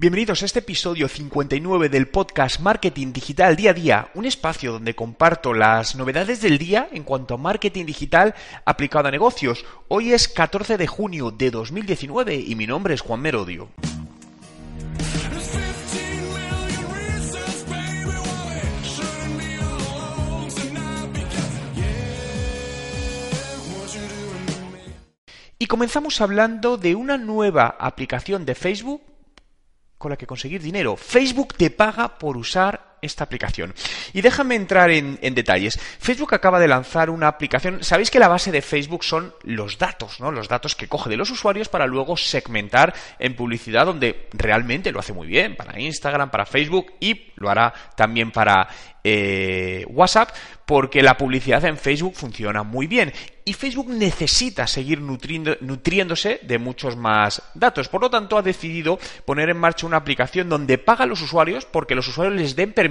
Bienvenidos a este episodio 59 del podcast Marketing Digital Día a Día, un espacio donde comparto las novedades del día en cuanto a marketing digital aplicado a negocios. Hoy es 14 de junio de 2019 y mi nombre es Juan Merodio. Y comenzamos hablando de una nueva aplicación de Facebook con la que conseguir dinero. Facebook te paga por usar esta aplicación. Y déjame entrar en, detalles. Facebook acaba de lanzar una aplicación. Sabéis que la base de Facebook son los datos, ¿no? Los datos que coge de los usuarios para luego segmentar en publicidad donde realmente lo hace muy bien. Para Instagram, para Facebook y lo hará también para eh, WhatsApp porque la publicidad en Facebook funciona muy bien y Facebook necesita seguir nutriéndose de muchos más datos. Por lo tanto, ha decidido poner en marcha una aplicación donde paga a los usuarios porque los usuarios les den permiso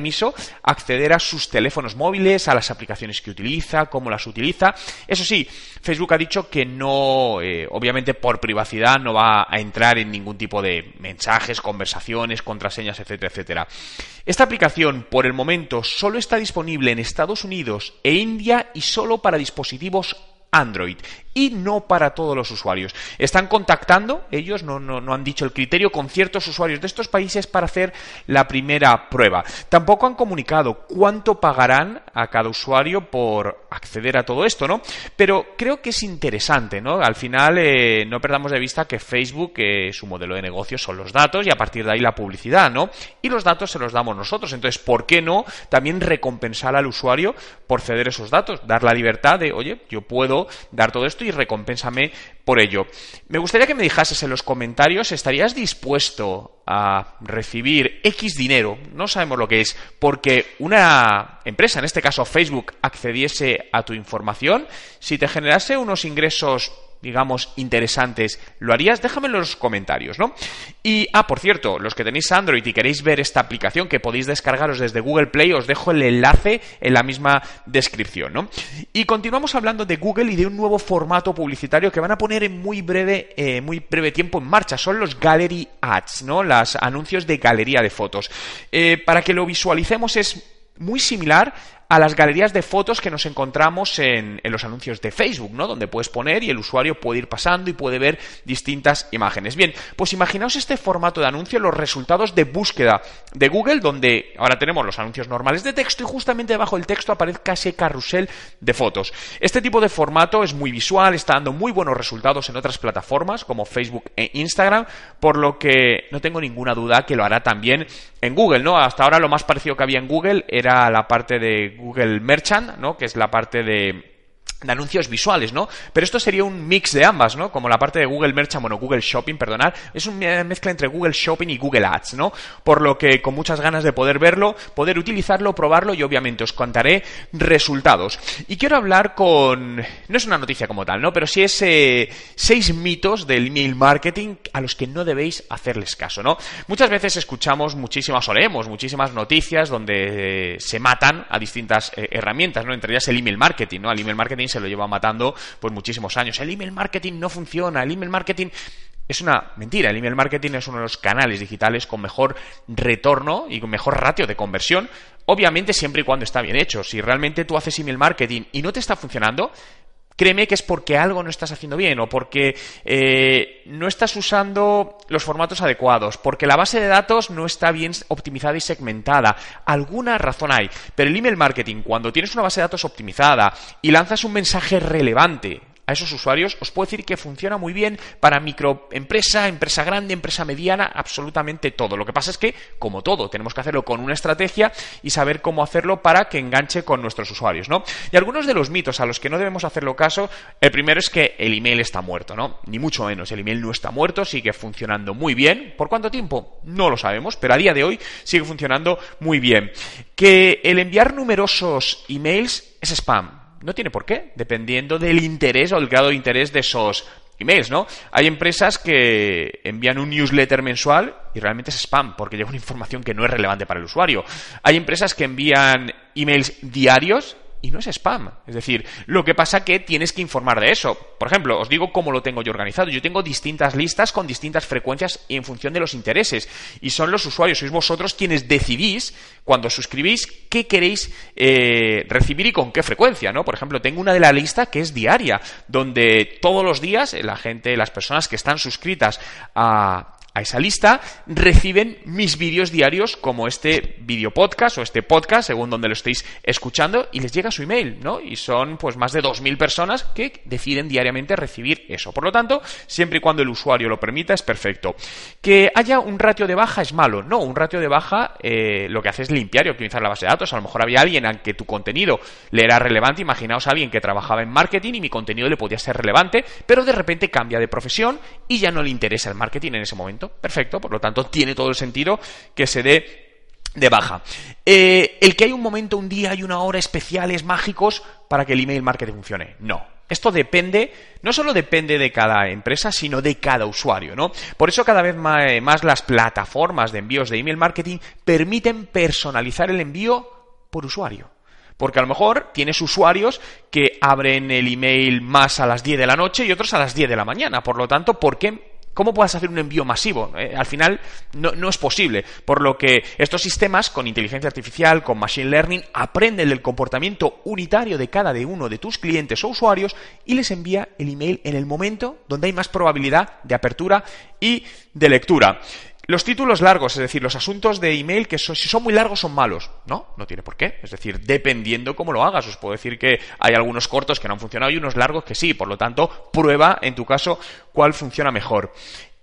a acceder a sus teléfonos móviles, a las aplicaciones que utiliza, cómo las utiliza. Eso sí, Facebook ha dicho que no, eh, obviamente por privacidad, no va a entrar en ningún tipo de mensajes, conversaciones, contraseñas, etcétera, etcétera. Esta aplicación, por el momento, solo está disponible en Estados Unidos e India y solo para dispositivos Android y no para todos los usuarios. Están contactando, ellos no, no, han dicho el criterio, con ciertos usuarios de estos países para hacer la primera prueba. Tampoco han comunicado cuánto pagarán a cada usuario por acceder a todo esto, ¿no? Pero creo que es interesante, ¿no? Al final eh, no perdamos de vista que Facebook, su modelo de negocio son los datos y a partir de ahí la publicidad, ¿no? Y los datos se los damos nosotros. Entonces, ¿por qué no también recompensar al usuario por ceder esos datos? Dar la libertad de, oye, yo puedo dar todo esto recompénsame por ello. Me gustaría que me dijases en los comentarios, ¿estarías dispuesto a recibir X dinero? No sabemos lo que es, porque una empresa, en este caso Facebook, accediese a tu información, si te generase unos ingresos digamos, interesantes, ¿lo harías? Déjame en los comentarios, ¿no? Y, ah, por cierto, los que tenéis Android y queréis ver esta aplicación que podéis descargaros desde Google Play, os dejo el enlace en la misma descripción, ¿no? Y continuamos hablando de Google y de un nuevo formato publicitario que van a poner en muy breve, eh, muy breve tiempo en marcha. Son los Gallery Ads, ¿no? Los anuncios de galería de fotos. Eh, para que lo visualicemos es muy similar a las galerías de fotos que nos encontramos en, los anuncios de Facebook, ¿no? Donde puedes poner y el usuario puede ir pasando y puede ver distintas imágenes. Bien, pues imaginaos este formato de anuncio, los resultados de búsqueda de Google, donde ahora tenemos los anuncios normales de texto y justamente debajo del texto aparezca ese carrusel de fotos. Este tipo de formato es muy visual, está dando muy buenos resultados en otras plataformas como Facebook e Instagram, por lo que no tengo ninguna duda que lo hará también en Google, ¿no? Hasta ahora lo más parecido que había en Google era la parte de Google Merchant, ¿no? Que es la parte de de anuncios visuales, ¿no? Pero esto sería un mix de ambas, ¿no? Como la parte de Google Merchant, bueno, Google Shopping, perdonad, es una mezcla entre Google Shopping y Google Ads, ¿no? Por lo que con muchas ganas de poder verlo, poder utilizarlo, probarlo y obviamente os contaré resultados. Y quiero hablar con, no es una noticia como tal, ¿no? Pero sí es eh, seis mitos del email marketing a los que no debéis hacerles caso, ¿no? Muchas veces escuchamos muchísimas o leemos muchísimas noticias donde eh, se matan a distintas eh, herramientas, ¿no? Entre ellas el email marketing, ¿no? El email marketing se lo lleva matando pues muchísimos años. El email marketing no funciona, el email marketing es una mentira. El email marketing es uno de los canales digitales con mejor retorno y con mejor ratio de conversión. Obviamente siempre y cuando está bien hecho. Si realmente tú haces email marketing y no te está funcionando, créeme que es porque algo no estás haciendo bien o porque eh, no estás usando los formatos adecuados, porque la base de datos no está bien optimizada y segmentada. Alguna razón hay. Pero el email marketing, cuando tienes una base de datos optimizada y lanzas un mensaje relevante a esos usuarios, os puedo decir que funciona muy bien para microempresa, empresa grande, empresa mediana, absolutamente todo. Lo que pasa es que, como todo, tenemos que hacerlo con una estrategia y saber cómo hacerlo para que enganche con nuestros usuarios, ¿no? Y algunos de los mitos a los que no debemos hacerlo caso, el primero es que el email está muerto, ¿no? Ni mucho menos, el email no está muerto, sigue funcionando muy bien. ¿Por cuánto tiempo? No lo sabemos, pero a día de hoy sigue funcionando muy bien. Que el enviar numerosos emails es spam. No tiene por qué, dependiendo del interés o del grado de interés de esos emails, ¿no? Hay empresas que envían un newsletter mensual y realmente es spam porque lleva una información que no es relevante para el usuario. Hay empresas que envían emails diarios y no es spam. Es decir, lo que pasa que tienes que informar de eso. Por ejemplo, os digo cómo lo tengo yo organizado. Yo tengo distintas listas con distintas frecuencias en función de los intereses. Y son los usuarios, sois vosotros quienes decidís, cuando suscribís, qué queréis eh, recibir y con qué frecuencia, ¿no? Por ejemplo, tengo una de la lista que es diaria, donde todos los días la gente, las personas que están suscritas a, a esa lista reciben mis vídeos diarios como este vídeo podcast o este podcast, según donde lo estéis escuchando, y les llega su email, ¿no? Y son pues más de 2.000 personas que deciden diariamente recibir eso. Por lo tanto, siempre y cuando el usuario lo permita, es perfecto. Que haya un ratio de baja es malo. No, un ratio de baja eh, lo que hace es limpiar y optimizar la base de datos. A lo mejor había alguien a que tu contenido le era relevante. Imaginaos a alguien que trabajaba en marketing y mi contenido le podía ser relevante, pero de repente cambia de profesión y ya no le interesa el marketing en ese momento perfecto, por lo tanto tiene todo el sentido que se dé de baja. Eh, el que hay un momento, un día y una hora especiales, mágicos, para que el email marketing funcione. No. Esto depende, no solo depende de cada empresa, sino de cada usuario, ¿no? Por eso cada vez más las plataformas de envíos de email marketing permiten personalizar el envío por usuario. Porque a lo mejor tienes usuarios que abren el email más a las 10 de la noche y otros a las 10 de la mañana. Por lo tanto, ¿por qué ¿Cómo puedes hacer un envío masivo? Eh, al final no, es posible. Por lo que estos sistemas, con inteligencia artificial, con machine learning, aprenden el comportamiento unitario de cada uno de tus clientes o usuarios y les envía el email en el momento donde hay más probabilidad de apertura y de lectura. Los títulos largos, es decir, los asuntos de email que si son muy largos son malos. No, no tiene por qué. Es decir, dependiendo cómo lo hagas. Os puedo decir que hay algunos cortos que no han funcionado y unos largos que sí. Por lo tanto, prueba en tu caso cuál funciona mejor.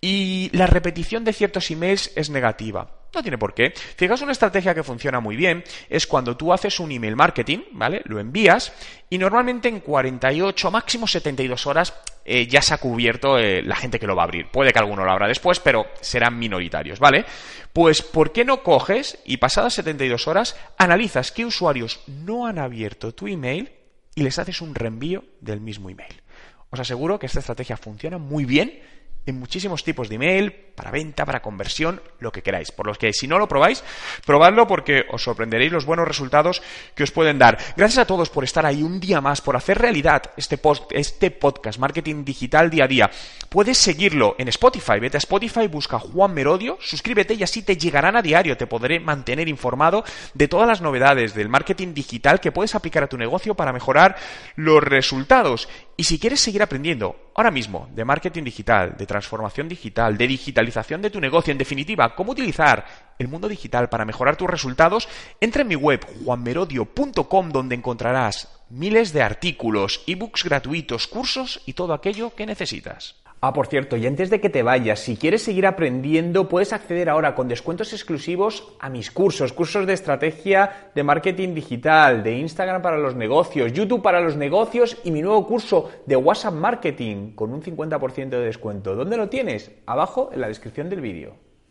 Y la repetición de ciertos emails es negativa. No tiene por qué. Fijaos, una estrategia que funciona muy bien es cuando tú haces un email marketing, ¿vale? Lo envías y normalmente en 48, máximo 72 horas eh, ya se ha cubierto eh, la gente que lo va a abrir. Puede que alguno lo abra después, pero serán minoritarios, ¿vale? Pues, ¿por qué no coges y pasadas 72 horas analizas qué usuarios no han abierto tu email y les haces un reenvío del mismo email? Os aseguro que esta estrategia funciona muy bien en muchísimos tipos de email, para venta, para conversión, lo que queráis. Por lo que si no lo probáis, probadlo porque os sorprenderéis los buenos resultados que os pueden dar. Gracias a todos por estar ahí un día más, por hacer realidad este, este podcast, Marketing Digital Día a Día. Puedes seguirlo en Spotify. Vete a Spotify, busca Juan Merodio, suscríbete y así te llegarán a diario. Te podré mantener informado de todas las novedades del marketing digital que puedes aplicar a tu negocio para mejorar los resultados. Y si quieres seguir aprendiendo ahora mismo de marketing digital, de transformación digital, de digitalización de tu negocio, en definitiva, cómo utilizar el mundo digital para mejorar tus resultados, entra en mi web juanmerodio.com donde encontrarás miles de artículos, ebooks gratuitos, cursos y todo aquello que necesitas. Ah, por cierto, y antes de que te vayas, si quieres seguir aprendiendo, puedes acceder ahora con descuentos exclusivos a mis cursos, cursos de estrategia de marketing digital, de Instagram para los negocios, YouTube para los negocios y mi nuevo curso de WhatsApp Marketing con un 50% de descuento. ¿Dónde lo tienes? Abajo en la descripción del vídeo.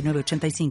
85